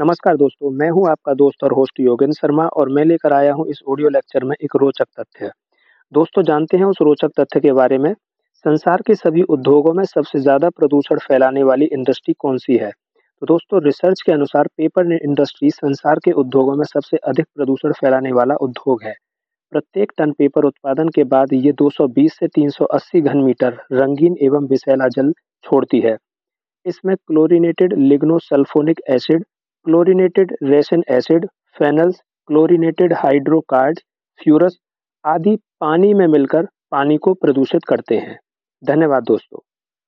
नमस्कार दोस्तों, मैं हूँ आपका दोस्त और होस्ट योगेंद्र शर्मा और मैं लेकर आया हूँ इस ऑडियो लेक्चर में एक रोचक तथ्य। दोस्तों जानते हैं उस रोचक तथ्य के बारे में? संसार के सभी उद्योगों में सबसे ज़्यादा प्रदूषण फैलाने वाली इंडस्ट्री कौन-सी है? तो दोस्तों रिसर्च के अनुसार पेपर इंडस्ट्री संसार के उद्योगों में सबसे अधिक प्रदूषण फैलाने वाला उद्योग है। प्रत्येक टन पेपर उत्पादन के बाद ये 220 से 380 घन मीटर रंगीन एवं विषैला जल छोड़ती है। इसमें chlorinated lignosulphonic acid chlorinated resin acid, phenols, chlorinated hydrocarbon, furans आदि पानी में मिलकर पानी को प्रदूषित करते हैं। धन्यवाद दोस्तों।